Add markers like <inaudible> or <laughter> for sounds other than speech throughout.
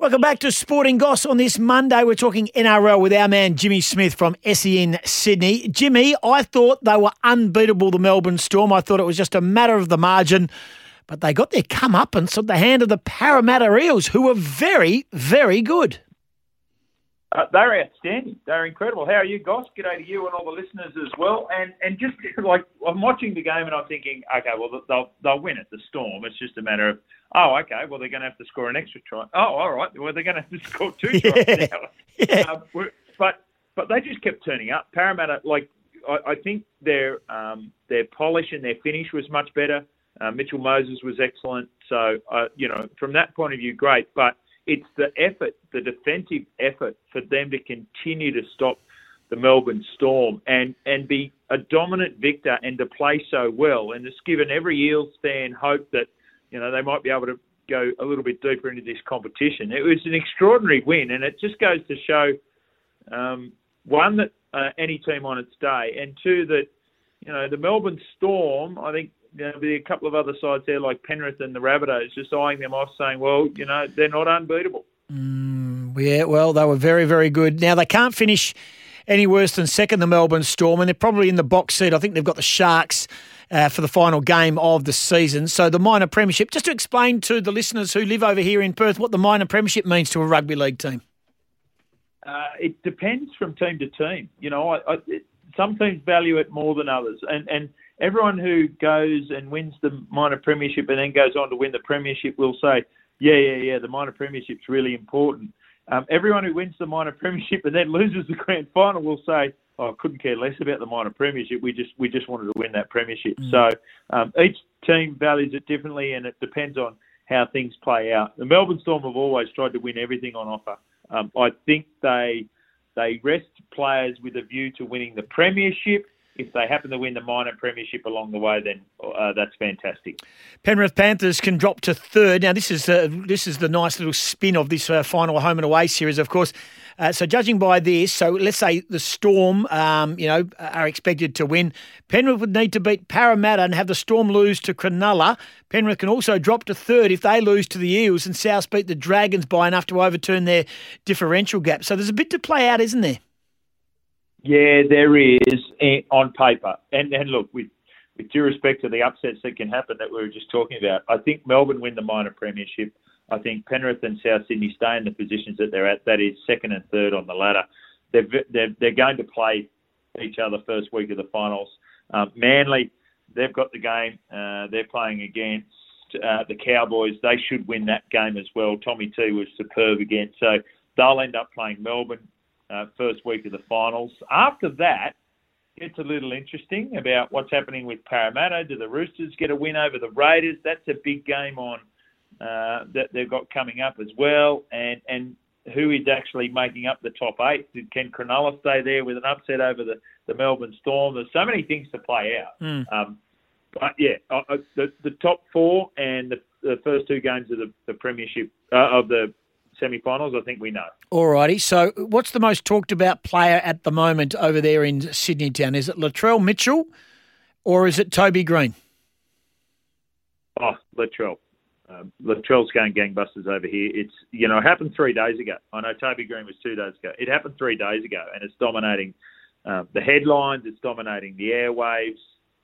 Welcome back to Sporting Goss on this Monday. We're talking NRL with our man Jimmy Smith from SEN Sydney. Jimmy, I thought they were unbeatable, the Melbourne Storm. I thought it was just a matter of the margin, but they got their comeuppance at the hand of the Parramatta Eels, who were very, very good. Uh, they're outstanding. They're incredible. How are you, Goss? G'day to you and all the listeners as well. And and just <laughs> like I'm watching the game and I'm thinking, okay, well they'll they'll win it. The Storm. It's just a matter of oh, okay, well they're going to have to score an extra try. Oh, all right, well they're going to have to <laughs> score two tries Yeah. now. <laughs> Yeah. Um, but but they just kept turning up. Parramatta, like I, I think their um, their polish and their finish was much better. Uh, Mitchell Moses was excellent. So uh, you know, from that point of view, great. But it's the effort, the defensive effort for them to continue to stop the Melbourne Storm and and be a dominant victor and to play so well. And it's given every Eels fan hope that you know they might be able to go a little bit deeper into this competition. It was an extraordinary win, and it just goes to show um, one that uh, any team on its day, and two that you know the Melbourne Storm. I think you know, there'll be a couple of other sides there like Penrith and the Rabbitohs just eyeing them off, saying, "Well, you know, they're not unbeatable." Yeah, well, they were very, very good. Now, they can't finish any worse than second, the Melbourne Storm, and they're probably in the box seat. I think they've got the Sharks uh, for the final game of the season. So, the minor premiership, just to explain to the listeners who live over here in Perth what the minor premiership means to a rugby league team. Uh, it depends from team to team. You know, I, I, it, some teams value it more than others, and and everyone who goes and wins the minor premiership and then goes on to win the premiership will say, yeah, yeah, yeah, the minor premiership's really important. Um, everyone who wins the minor <laughs> premiership and then loses the grand final will say, oh, I couldn't care less about the minor premiership. We just we just wanted to win that premiership. So um, each team values it differently, and it depends on how things play out. The Melbourne Storm have always tried to win everything on offer. Um, I think they they rest players with a view to winning the premiership. If they happen to win the minor premiership along the way, then uh, that's fantastic. Penrith Panthers can drop to third. Now, this is uh, this is the nice little spin of this uh, final home and away series, of course. Uh, so, judging by this, so let's say the Storm, um, you know, are expected to win. Penrith would need to beat Parramatta and have the Storm lose to Cronulla. Penrith can also drop to third if they lose to the Eels and South beat the Dragons by enough to overturn their differential gap. So, there's a bit to play out, isn't there? Yeah, there is eh, on paper. And and look, with with due respect to the upsets that can happen that we were just talking about, I think Melbourne win the minor premiership. I think Penrith and South Sydney stay in the positions that they're at. That is second and third on the ladder. They're they're, they're going to play each other first week of the finals. Um, Manly, they've got the game. Uh, they're playing against uh, the Cowboys. They should win that game as well. Tommy T was superb again. So they'll end up playing Melbourne uh, first week of the finals. After that, it's a little interesting about what's happening with Parramatta. Do the Roosters get a win over the Raiders? That's a big game on uh, that they've got coming up as well. And and who is actually making up the top eight? Can Cronulla stay there with an upset over the, the Melbourne Storm? There's so many things to play out. Um, but yeah, uh, uh, the the top four and the, the first two games of the, the premiership uh, of the semi-finals, I think we know. All righty. So, what's the most talked about player at the moment over there in Sydney Town? Is it Latrell Mitchell or is it Toby Greene? Oh, Latrell. Um, Latrell's going gangbusters over here. It's you know it happened three days ago. I know Toby Greene was two days ago. It happened three days ago, and it's dominating uh, the headlines. It's dominating the airwaves.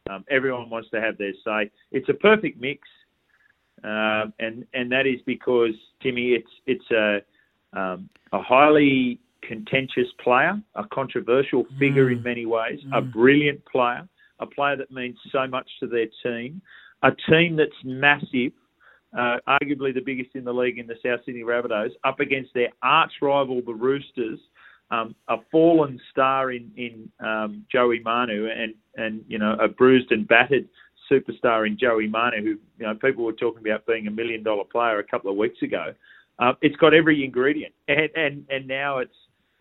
Um, everyone wants to have their say. It's a perfect mix, um, and and that is because Timmy, it's it's a um, a highly contentious player, a controversial figure in many ways, a brilliant player, a player that means so much to their team, a team that's massive, uh, arguably the biggest in the league in the South Sydney Rabbitohs, up against their arch rival, the Roosters, um, a fallen star in in um, Joey Manu, and and you know a bruised and battered superstar in Joey Manu, who you know people were talking about being a million dollar player a couple of weeks ago. Uh, it's got every ingredient, and and and now it's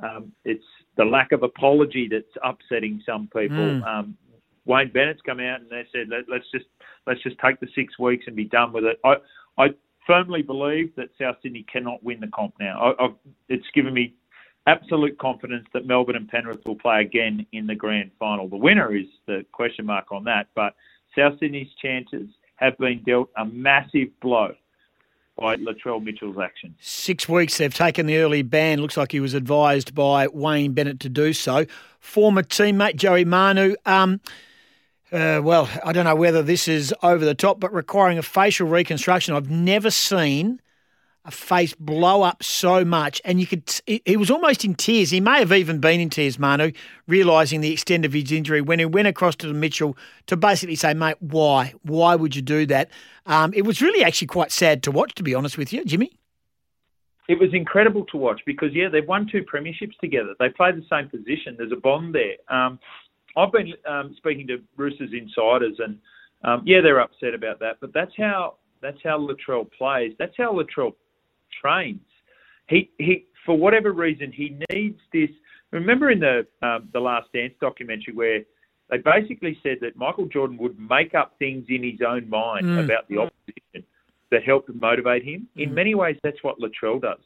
um, it's the lack of apology that's upsetting some people. Mm. Um, Wayne Bennett's come out and they said Let, let's just let's just take the six weeks and be done with it. I I firmly believe that South Sydney cannot win the comp now. I, I've, it's given me absolute confidence that Melbourne and Penrith will play again in the grand final. The winner is the question mark on that, but South Sydney's chances have been dealt a massive blow by Latrell Mitchell's action. Six weeks they've taken the early ban. Looks like he was advised by Wayne Bennett to do so. Former teammate Joey Manu. Um, uh, well, I don't know whether this is over the top, but requiring a facial reconstruction. I've never seen a face blow up so much, and you could. He was almost in tears. He may have even been in tears, Manu, realising the extent of his injury when he went across to Mitchell to basically say, "Mate, why? Why would you do that?" Um, it was really actually quite sad to watch, to be honest with you, Jimmy. It was incredible to watch because yeah, they've won two premierships together. They play the same position. There's a bond there. Um, I've been um, speaking to Roosters insiders, and um, yeah, they're upset about that. But that's how that's how Latrell plays. That's how Latrell trains. He he for whatever reason he needs this. Remember in the um, the Last Dance documentary where they basically said that Michael Jordan would make up things in his own mind mm. about the opposition that helped motivate him. Mm. In many ways, that's what Latrell does.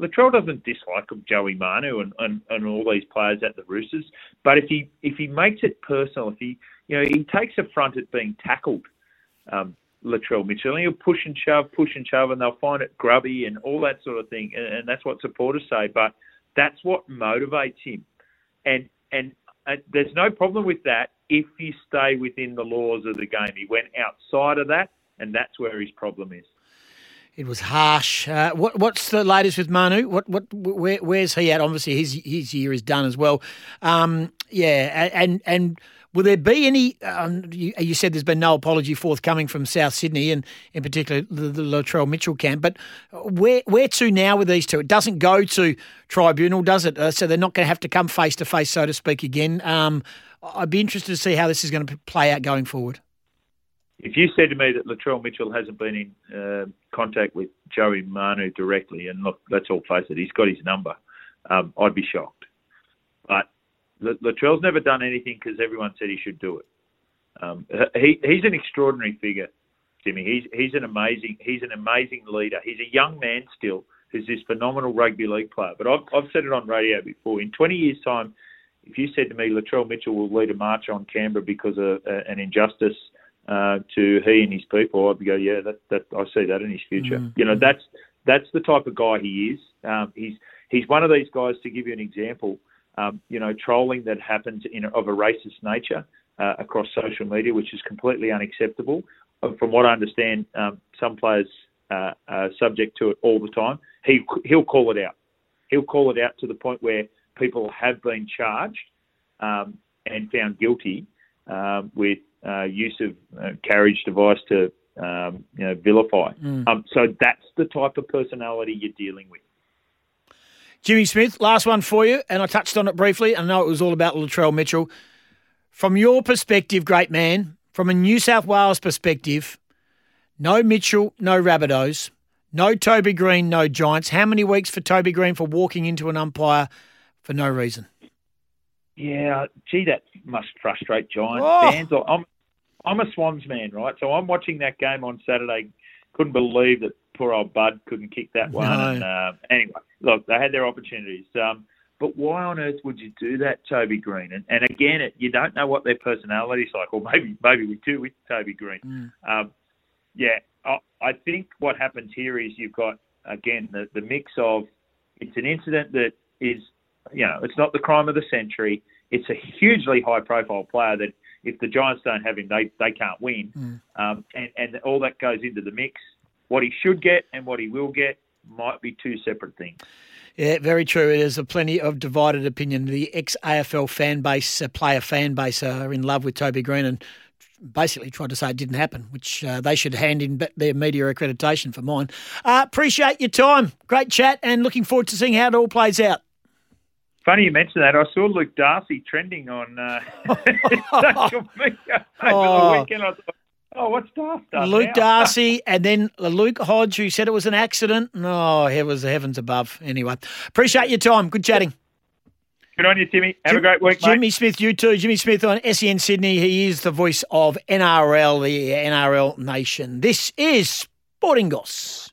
Latrell doesn't dislike Joey Manu and, and, and all these players at the Roosters, but if he if he makes it personal, if he you know he takes a front at being tackled, um, Latrell Mitchell. And he'll push and shove, push and shove, and they'll find it grubby and all that sort of thing. And, and that's what supporters say. But that's what motivates him. And and uh, there's no problem with that if you stay within the laws of the game. He went outside of that, and that's where his problem is. It was harsh. Uh, what, what's the latest with Manu? What, what, where, where's he at? Obviously, his his year is done as well. Um, yeah, and and Will there be any? Um, you, you, said there's been no apology forthcoming from South Sydney and in particular the, the Latrell Mitchell camp. But where where to now with these two? It doesn't go to tribunal, does it? Uh, so they're not going to have to come face to face, so to speak, again. Um, I'd be interested to see how this is going to play out going forward. If you said to me that Latrell Mitchell hasn't been in uh, contact with Joey Manu directly, and look, let's all face it, he's got his number, um, I'd be shocked. But Latrell's never done anything because everyone said he should do it. Um, he, he's an extraordinary figure, Jimmy. He's he's an amazing he's an amazing leader. He's a young man still who's this phenomenal rugby league player. But I've I've said it on radio before. In 20 years' time, if you said to me Latrell Mitchell will lead a march on Canberra because of uh, an injustice uh, to he and his people, I'd go, yeah, that, that I see that in his future. Mm-hmm. You know, that's that's the type of guy he is. Um, he's he's one of these guys. To give you an example, um, you know, trolling that happens in, of a racist nature uh, across social media, which is completely unacceptable. Uh, from what I understand, um, some players uh, are subject to it all the time. He he'll call it out. He'll call it out to the point where people have been charged um, and found guilty um, with uh, use of uh, carriage device to um, you know vilify. Mm. Um, so that's the type of personality you're dealing with. Jimmy Smith, last one for you, and I touched on it briefly. I know it was all about Latrell Mitchell. From your perspective, great man, from a New South Wales perspective, no Mitchell, no Rabbitohs, no Toby Greene, no Giants. How many weeks for Toby Greene for walking into an umpire for no reason? Yeah, gee, that must frustrate Giants oh. fans. I'm, I'm a Swans man, right? So I'm watching that game on Saturday. Couldn't believe that poor old Bud couldn't kick that one. No. And, uh, anyway, look, they had their opportunities. Um, but why on earth would you do that, Toby Greene? And, and again, it, you don't know what their personality's like, or maybe maybe we do with Toby Greene. Mm. Um, yeah, I, I think what happens here is you've got again the, the mix of it's an incident that is, you know, it's not the crime of the century. It's a hugely high-profile player that if the Giants don't have him, they they can't win. Mm. Um, and and all that goes into the mix. What he should get and what he will get might be two separate things. Yeah, very true. There's a plenty of divided opinion. The ex AFL fan base, uh, player fan base, are in love with Toby Greene and basically tried to say it didn't happen, which uh, they should hand in their media accreditation for mine. Uh, appreciate your time. Great chat and looking forward to seeing how it all plays out. Funny you mentioned that. I saw Luke Darcy trending on uh, <laughs> social media over oh. the weekend. I thought, Oh, what's Darth Luke now? Darcy, <laughs> and then Luke Hodge, who said it was an accident. No, it was the heavens above. Anyway, appreciate your time. Good chatting. Good on you, Timmy. Have Jim, a great week, Jimmy mate. Smith, you too. Jimmy Smith on SEN Sydney. He is the voice of NRL, the NRL nation. This is Sporting Goss.